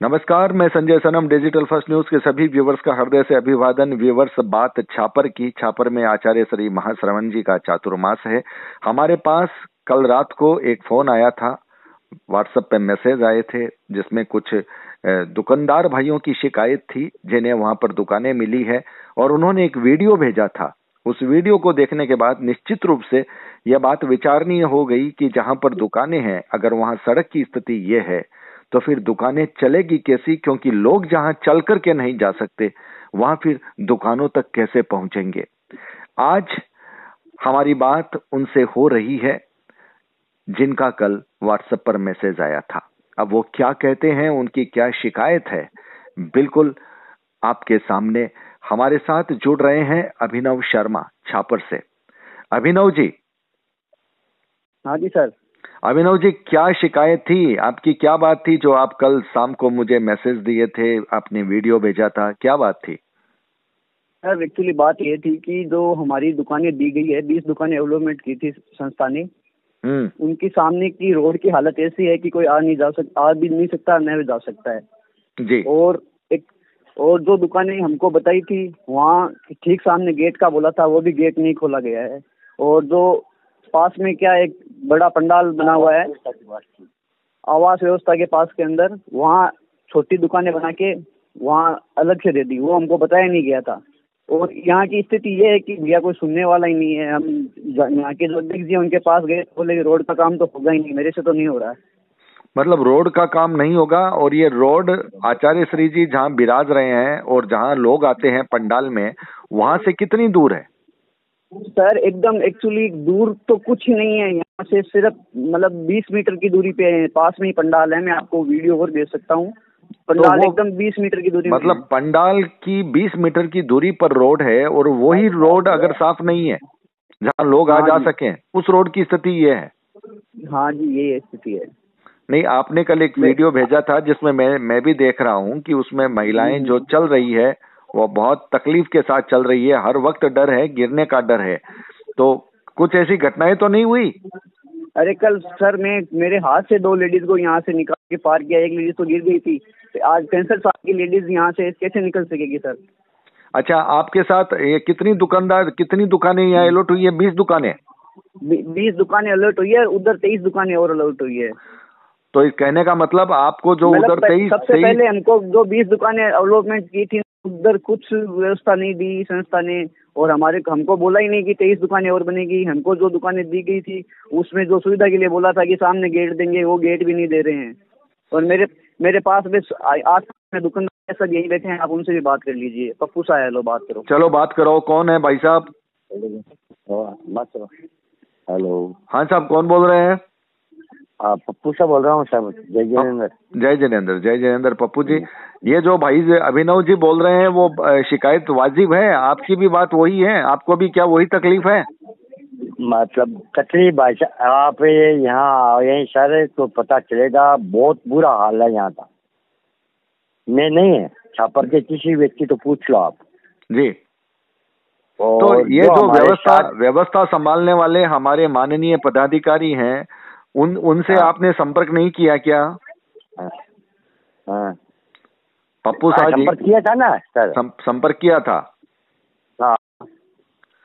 नमस्कार, मैं Sanjay Sanam digital first news के सभी व्यूवर्स का हृदय से अभिवादन। व्यूवर्स बात छापर की छापर में आचार्य श्री महाश्रवण जी का चातुर्मास है। हमारे पास कल रात को एक फ़ोन आया था व्हाट्सएप पे मैसेज आए थे, जिसमें कुछ दुकानदार भाइयों की शिकायत थी, जिन्हें वहाँ पर दुकानें मिली है, और उन्होंने एक वीडियो भेजा था। उस वीडियो को देखने के बाद निश्चित रूप से यह बात विचारणीय हो गई कि जहाँ पर दुकानें हैं, अगर वहाँ सड़क की स्थिति यह है तो फिर दुकानें चलेगी कैसी? क्योंकि लोग जहाँ चल करके नहीं जा सकते, वहाँ फिर दुकानों तक कैसे पहुँचेंगे? आज हमारी बात उनसे हो रही है, जिनका कल व्हाट्सएप पर मैसेज आया था। अब वो क्या कहते हैं, उनकी क्या शिकायत है? बिल्कुल आपके सामने हमारे साथ जुड़ रहे हैं अभिनव शर्मा छापर से। अभिनव जी। हाँ जी, सर। अभिनव जी क्या शिकायत थी? आपकी क्या बात थी जो आप कल शाम को मुझे मैसेज दिए थे आपने वीडियो भेजा था? क्या बात थी? सर एक्चुअली बात ये थी कि जो हमारी दुकानें दी गई है बीस दुकानें डेवलपमेंट की थी संस्था ने हम्म। उनकी सामने की रोड की हालत ऐसी है कि कोई आ नहीं जा सकता आ भी नहीं सकता न भी जा सकता है। जी। और एक और जो दुकानें हमको बताई थी वहाँ ठीक सामने गेट का बोला था वो भी गेट नहीं खोला गया है। और जो पास में क्या एक बड़ा पंडाल बना हुआ है? आवास व्यवस्था के पास के अंदर, वहाँ छोटी दुकानें बना के वहाँ अलग से दे दी। वो हमको बताया नहीं गया था। और यहाँ की स्थिति ये है कि भैया कोई सुनने वाला ही नहीं है। हम यहाँ के जो अध्यक्ष जी उनके पास गए बोले रोड का काम तो होगा ही नहीं। मेरे से तो नहीं हो रहा है। मतलब रोड का काम नहीं होगा और ये रोड आचार्य श्री जी जहाँ बिराज रहे हैं और जहाँ लोग आते हैं पंडाल में, वहाँ से कितनी दूर है? सर एकदम एक्चुअली दूर तो कुछ ही नहीं है यहाँ से सिर्फ़ मतलब 20 मीटर की दूरी पे है पास में ही पंडाल है मैं आपको वीडियो और भेज सकता हूँ। पंडाल तो एकदम 20 मीटर की दूरी मतलब पंडाल की 20 मीटर की दूरी पर रोड है और वही रोड अगर साफ़ नहीं है जहाँ लोग आ हाँ जा सके उस रोड की स्थिति ये है। हाँ जी ये स्थिति है। नहीं आपने कल एक वीडियो भेजा था जिसमें मैं मैं भी देख रहा हूँ कि उसमें महिलाएँ जो चल रही है वो बहुत तकलीफ़ के साथ चल रही है। हर वक्त डर है गिरने का डर है। तो कुछ ऐसी घटनाएँ तो नहीं हुई? अरे कल सर मैं मेरे हाथ से दो लेडीज़ को यहाँ से निकाल के पार किया। एक लेडीज़ तो गिर गई थी। आज पैंसठ साल की लेडीज़ यहाँ से कैसे निकल सकेगी सर? अच्छा आपके साथ ये कितनी दुकानदार कितनी दुकानें यहाँ अलर्ट हुई है? बीस दुकानें? बीस दुकानें अलर्ट हुई है उधर तेईस दुकानें और अलर्ट हुई है। तो इस कहने का मतलब आपको जो मतलब उधर तेईस सबसे पहले हमको जो बीस दुकानें डेवलपमेंट की थी उधर कुछ व्यवस्था नहीं दी संस्था ने और हमारे हमको बोला ही नहीं कि तेईस दुकानें और बनेगी। हमको जो दुकानें दी गई थी उसमें जो सुविधा के लिए बोला था कि सामने गेट देंगे वो गेट भी नहीं दे रहे हैं। और मेरे मेरे पास भी आठ में दुकानदार सब यही बैठे हैं आप उनसे भी बात कर लीजिए। पप्पू साहब लो बात करो। चलो बात करो कौन है भाई साहब? हेलो। हाँ साहब कौन बोल रहे हैं? पप्पू साहब बोल रहा हूँ साहब जय जयेंद्र। जय जयेंद्र जय जयेंद्र। पप्पू जी ये जो भाई अभिनव जी बोल रहे हैं वो शिकायत वाजिब है? आपकी भी बात वही है? आपको भी क्या वही तकलीफ़ है? मतलब तकलीफ़ आप यहाँ यही सर तो पता चलेगा बहुत बुरा हाल है यहाँ का। मैं नहीं है छापर के किसी व्यक्ति तो पूछ लो आप। जी। तो ये जो व्यवस्था व्यवस्था संभालने वाले हमारे माननीय पदाधिकारी हैं उन उनसे हाँ। आपने संपर्क नहीं किया क्या? हाँ, हाँ। पप्पू साहब संपर्क किया था ना सर? संपर्क किया था। हाँ।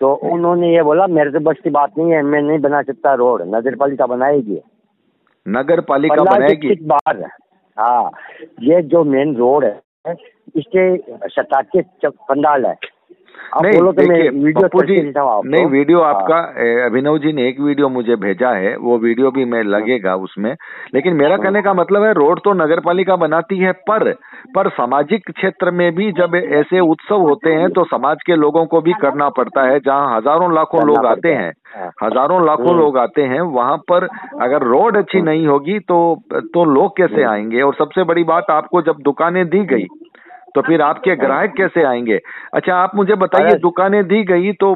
तो उन्होंने ये बोला मेरे से बस की बात नहीं है मैं नहीं बना सकता रोड नगर पालिका बनाएगी। नगर पालिका बनाएगी? बार हाँ। ये जो मेन रोड है इसके सतासी पंडाल है। नहीं तो वीडियो जी नहीं वीडियो हाँ। आपका अभिनव जी ने एक वीडियो मुझे भेजा है वो वीडियो भी मैं लगेगा उसमें लेकिन मेरा हाँ। कहने का मतलब है रोड तो नगर पालिका बनाती है पर पर सामाजिक क्षेत्र में भी जब ऐसे उत्सव होते हैं तो समाज के लोगों को भी करना पड़ता है जहाँ हज़ारों लाखों लोग आते हैं हाँ। हज़ारों लाखों हम्म। लोग आते हैं वहाँ पर अगर रोड अच्छी नहीं होगी तो तो लोग कैसे हम्म। आएँगे और सबसे बड़ी बात आपको जब दुकानें दी गई तो फिर आपके ग्राहक कैसे आएँगे? अच्छा आप मुझे बताइए दुकानें दी गई तो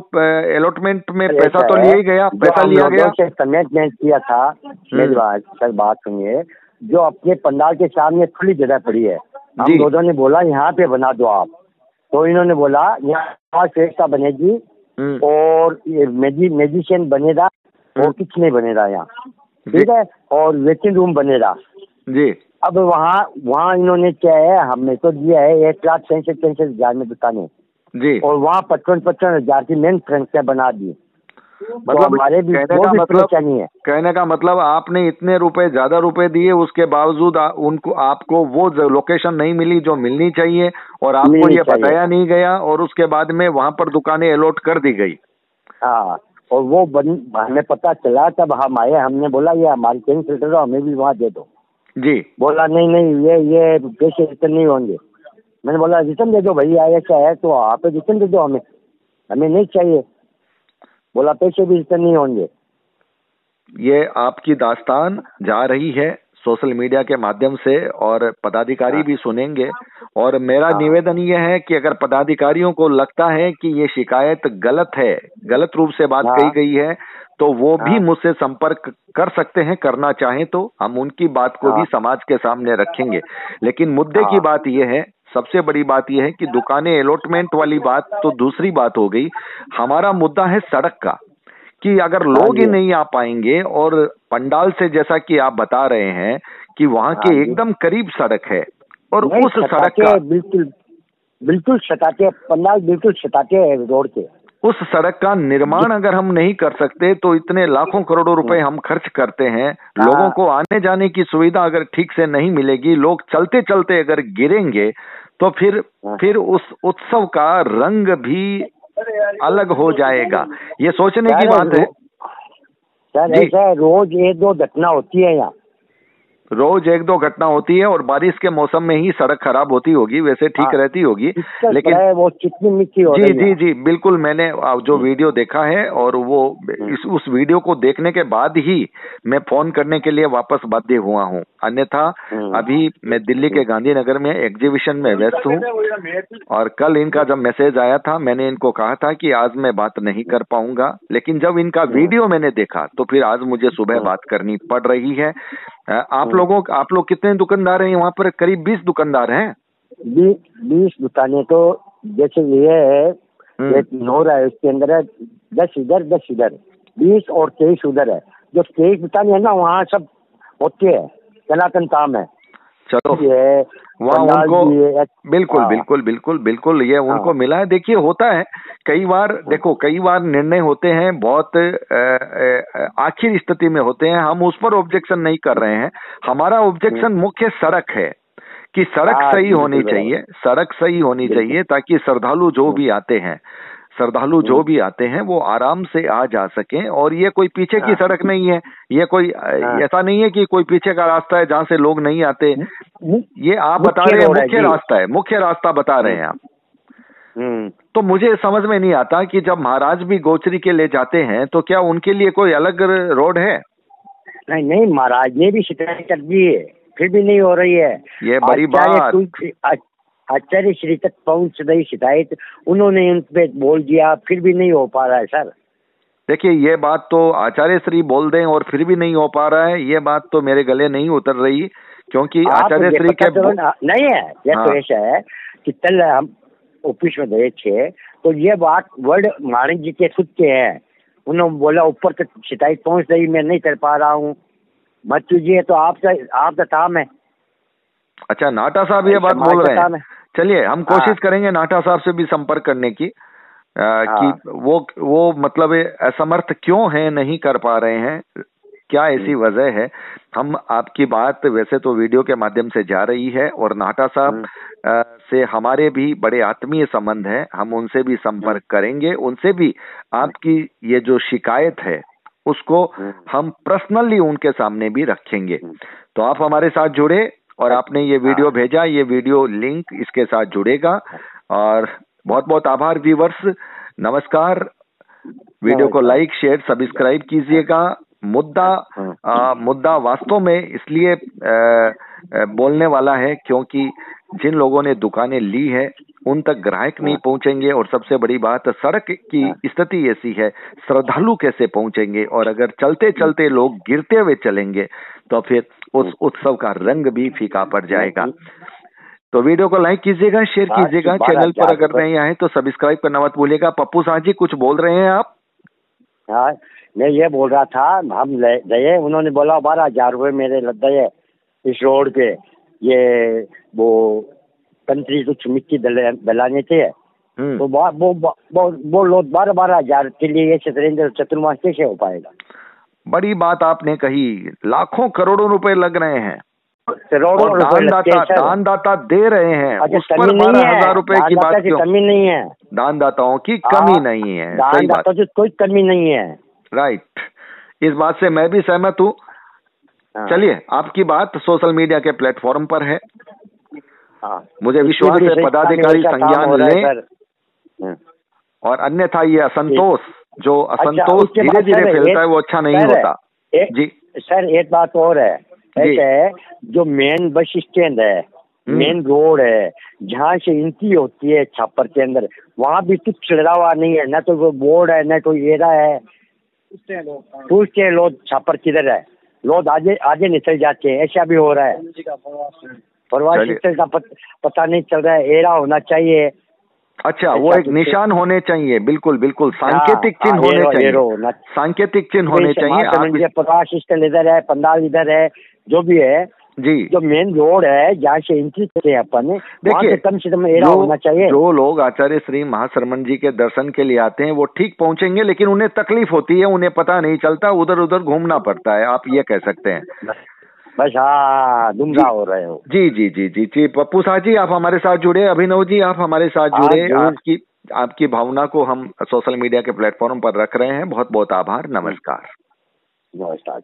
अलॉटमेंट में पैसा तो लिया ही गया पैसा लिया गया? कमिटमेंट किया था मेरी हम्म। बात सर बात सुनिए जो अपने पंडाल के सामने खुली जगह पड़ी है हम लोगों ने बोला यहाँ पे बना दो आप। तो इन्होंने बोला यहाँ व्यवस्था बनेगी हम्म। और मेजिशियन बनेगा और हम्म। कुछ नहीं बनेगा यहाँ। ठीक है? और वेटिंग रूम बनेगा। जी। अब वहाँ वहाँ इन्होंने क्या है हमने तो दिया है एक लाख पैंसठ पैंसठ हज़ार में दुकानें। जी। और वहाँ पचपन पचपन हज़ार की मेन फ्रेंचाइज बना दी। तो मतलब हमारे भी कहने का भी मतलब है। कहने का मतलब आपने इतने रुपए ज़्यादा रुपए दिए उसके बावजूद आ, उनको आपको वो लोकेशन नहीं मिली जो मिलनी चाहिए और आपको ये बताया नहीं गया और उसके बाद में वहाँ पर दुकानें अलॉट कर दी गई। हाँ और वो बन हमें पता चला तब हम आए हमने बोला ये हमारी फ़िल्टर हमें भी वहाँ दे दो। जी। बोला नहीं नहीं ये ये पैसे रिटर्न नहीं होंगे। मैंने बोला रिटर्न दे दो भैया ऐसा है तो आप रिटर्न दे दो हमें। हमें नहीं चाहिए। बोला पैसे भी रिटर्न नहीं होंगे। ये आपकी दास्तान जा रही है सोशल मीडिया के माध्यम से और पदाधिकारी भी सुनेंगे। और मेरा हाँ। निवेदन ये है कि अगर पदाधिकारियों को लगता है कि ये शिकायत गलत है गलत रूप से बात हाँ। कही गई है तो वो भी हाँ। मुझसे संपर्क कर सकते हैं करना चाहें तो हम उनकी बात को भी हाँ। समाज के सामने रखेंगे लेकिन मुद्दे की हाँ। बात यह है सबसे बड़ी बात यह है कि दुकानें अलॉटमेंट वाली बात तो दूसरी बात हो गई हमारा मुद्दा है सड़क का कि अगर लोग ही नहीं आ पाएँगे और पंडाल से जैसा कि आप बता रहे हैं कि वहाँ के एकदम करीब सड़क है और उस सड़क का बिल्कुल बिल्कुल सटाके पंडाल बिल्कुल सटाके है रोड के उस सड़क का निर्माण अगर हम नहीं कर सकते तो इतने लाखों करोड़ों रुपए हम खर्च करते हैं। लोगों को आने जाने की सुविधा अगर ठीक से नहीं मिलेगी लोग चलते चलते अगर गिरेंगे तो फिर हाँ। फिर उस उत्सव का रंग भी अलग हो जाएगा। ये सोचने की बात है। सर ऐसा है रोज एक दो घटना होती है यहाँ। रोज एक दो घटना होती है और बारिश के मौसम में ही सड़क खराब होती होगी वैसे ठीक हाँ। रहती होगी लेकिन वो चिकनी मिट्टी हो जी जी जी बिल्कुल मैंने जो वीडियो देखा है और वो इस उस वीडियो को देखने के बाद ही मैं फ़ोन करने के लिए वापस बाध्य हुआ हूँ। अन्यथा हम्म। अभी मैं दिल्ली के गांधीनगर में एग्जीबिशन में व्यस्त हूँ और कल इनका जब मैसेज आया था मैंने इनको कहा था कि आज मैं बात नहीं कर पाऊँगा लेकिन जब इनका वीडियो मैंने देखा तो फिर आज मुझे सुबह बात करनी पड़ रही है। आप लोगों आप लोग कितने दुकानदार हैं? वहाँ पर करीब बीस दुकानदार हैं। बी, बीस दुकानें तो जैसे ये है हम्म। एक नोर है उसके अंदर है दस इधर दस इधर। बीस और तेईस उधर है। जो तेईस दुकानें है ना वहाँ सब होती है। सनातन काम है। चलो। वहाँ उनको बिल्कुल हाँ। बिल्कुल बिल्कुल बिल्कुल ये उनको हाँ। मिला है। देखिए होता है कई बार देखो कई बार निर्णय होते हैं बहुत आखिर स्थिति में होते हैं। हम उस पर ऑब्जेक्शन नहीं कर रहे हैं। हमारा ऑब्जेक्शन मुख्य सड़क है कि सड़क हाँ, सही होनी चाहिए सड़क सही होनी चाहिए ताकि श्रद्धालु जो भी आते हैं श्रद्धालु जो भी आते हैं वो आराम से आ जा सकें और ये कोई पीछे की हाँ। सड़क नहीं है ये कोई हाँ। ऐसा नहीं है कि कोई पीछे का रास्ता है जहाँ से लोग नहीं आते हम्म, ये आप बता रहे हैं मुख्य रास्ता है मुख्य रास्ता बता रहे हैं आप हम्म। तो मुझे समझ में नहीं आता कि जब महाराज भी गोचरी के ले जाते हैं तो क्या उनके लिए कोई अलग रोड है नहीं नहीं महाराज ने भी शिकायत कर दी है फिर भी नहीं हो रही है ये बड़ी बात। आचार्य श्री तक पहुँच रही शिकायत उन्होंने उन पे बोल दिया फिर भी नहीं हो पा रहा है सर। देखिए ये बात तो आचार्य श्री बोल दें और फिर भी नहीं हो पा रहा है ये बात तो मेरे गले नहीं उतर रही क्योंकि आचार्य श्री के ना- नहीं है ये हाँ। तो ऐसा है कि कल हम ऑफ़िस में गए थे तो ये बात वर्ड महाराज जी के खुद के हैं। उन्होंने बोला ऊपर तक शिकायत पहुँच रही मैं नहीं कर पा रहा हूँ। मत कीजिए तो आपका आपका काम है। अच्छा नाटा साहब ये बात बोल रहे है। चलिए हम हाँ। कोशिश करेंगे नाटा साहब से भी संपर्क करने की आ, हाँ। कि वो वो मतलब असमर्थ क्यों है नहीं कर पा रहे हैं क्या ऐसी हम्म। वजह है हम आपकी बात वैसे तो वीडियो के माध्यम से जा रही है और नाटा साहब हम्म। से हमारे भी बड़े आत्मीय संबंध है हम उनसे भी संपर्क हम्म। करेंगे उनसे भी आपकी ये जो शिकायत है उसको। हम पर्सनली उनके सामने भी रखेंगे। तो आप हमारे साथ जुड़े और आपने ये वीडियो हाँ। भेजा ये वीडियो लिंक इसके साथ जुड़ेगा और बहुत बहुत आभार व्यूवर्स नमस्कार वीडियो को लाइक शेयर सब्सक्राइब कीजिएगा मुद्दा हाँ। आ, मुद्दा वास्तव में इसलिए आ, बोलने वाला है क्योंकि जिन लोगों ने दुकानें ली है उन तक ग्राहक नहीं हाँ। पहुँचेंगे और सबसे बड़ी बात सड़क की। स्थिति ऐसी है श्रद्धालु कैसे पहुँचेंगे और अगर चलते चलते लोग गिरते हुए चलेंगे तो फिर उस उत्सव का रंग भी फीका पड़ जाएगा। तो वीडियो को लाइक कीजिएगा शेयर कीजिएगा चैनल पर अगर है? नए आए तो सब्सक्राइब करना मत भूलिएगा। पप्पू साह जी कुछ बोल रहे हैं आप? हाँ मैं ये बोल रहा था हम गए उन्होंने बोला बारह हज़ार रुपये मेरे लग गए इस रोड पे। ये वो कंट्री कुछ मिट्टी दलाने थे। हम्म। तो वो वो वो वो लोग बारह बारह हज़ार के लिए ये चतुर्मास कैसे हो पाएगा। बड़ी बात आपने कही लाखों करोड़ों रुपए लग रहे हैं। करोड़ों दानदाता। दानदाता दे रहे हैं अच्छा उस पर बारह हज़ार रुपए की बात की क्यों? कमी नहीं है। दानदाताओं की कमी हाँ, नहीं है की कोई कमी नहीं है। राइट। इस बात से मैं भी सहमत हूँ। हाँ, चलिए आपकी बात सोशल मीडिया के प्लेटफॉर्म पर है। हाँ। मुझे विश्वास है पदाधिकारी संज्ञान लें। और अन्यथा ये असंतोष जो अच्छा, असंतोष धीरे धीरे फैलता है वो अच्छा नहीं होता। एक- जी। सर एक बात और है। जी। ऐसा है जो मेन बस स्टैंड है हम्म। मेन रोड है जहाँ से एंट्री होती है छापर के अंदर वहाँ भी कुछ छिड़ा हुआ नहीं है न तो कोई बोर्ड है न कोई एरा है। पूछते हैं लोग छापर किधर है? लोग आगे आगे निकल जाते हैं ऐसा भी हो रहा है। प्रवासी का पत, पता नहीं चल रहा है एरा होना चाहिए। अच्छा वो एक निशान होने चाहिए बिल्कुल बिल्कुल। सांकेतिक हाँ, चिन्ह हाँ, होने चाहिए। सांकेतिक चिन्ह होने चाहिए। प्रकाश स्थल इधर है पंडाल इधर है जो भी है जी। जो मेन रोड है जहाँ से एंट्री करते हैं अपन देखिए, कम से कम एरा होना चाहिए। जो लोग आचार्य श्री महाशरमन जी के दर्शन के लिए आते हैं वो ठीक पहुँचेंगे लेकिन उन्हें तकलीफ़ होती है उन्हें पता नहीं चलता उधर उधर घूमना पड़ता है आप ये कह सकते हैं। बस हाँ दुमका हो रहे हो। जी जी जी जी जी। पप्पू शाह जी आप हमारे साथ जुड़े अभिनव जी आप हमारे साथ हाँ, जुड़े। आपकी आपकी भावना को हम सोशल मीडिया के प्लेटफॉर्म पर रख रहे हैं। बहुत बहुत आभार। नमस्कार। नमस्कार।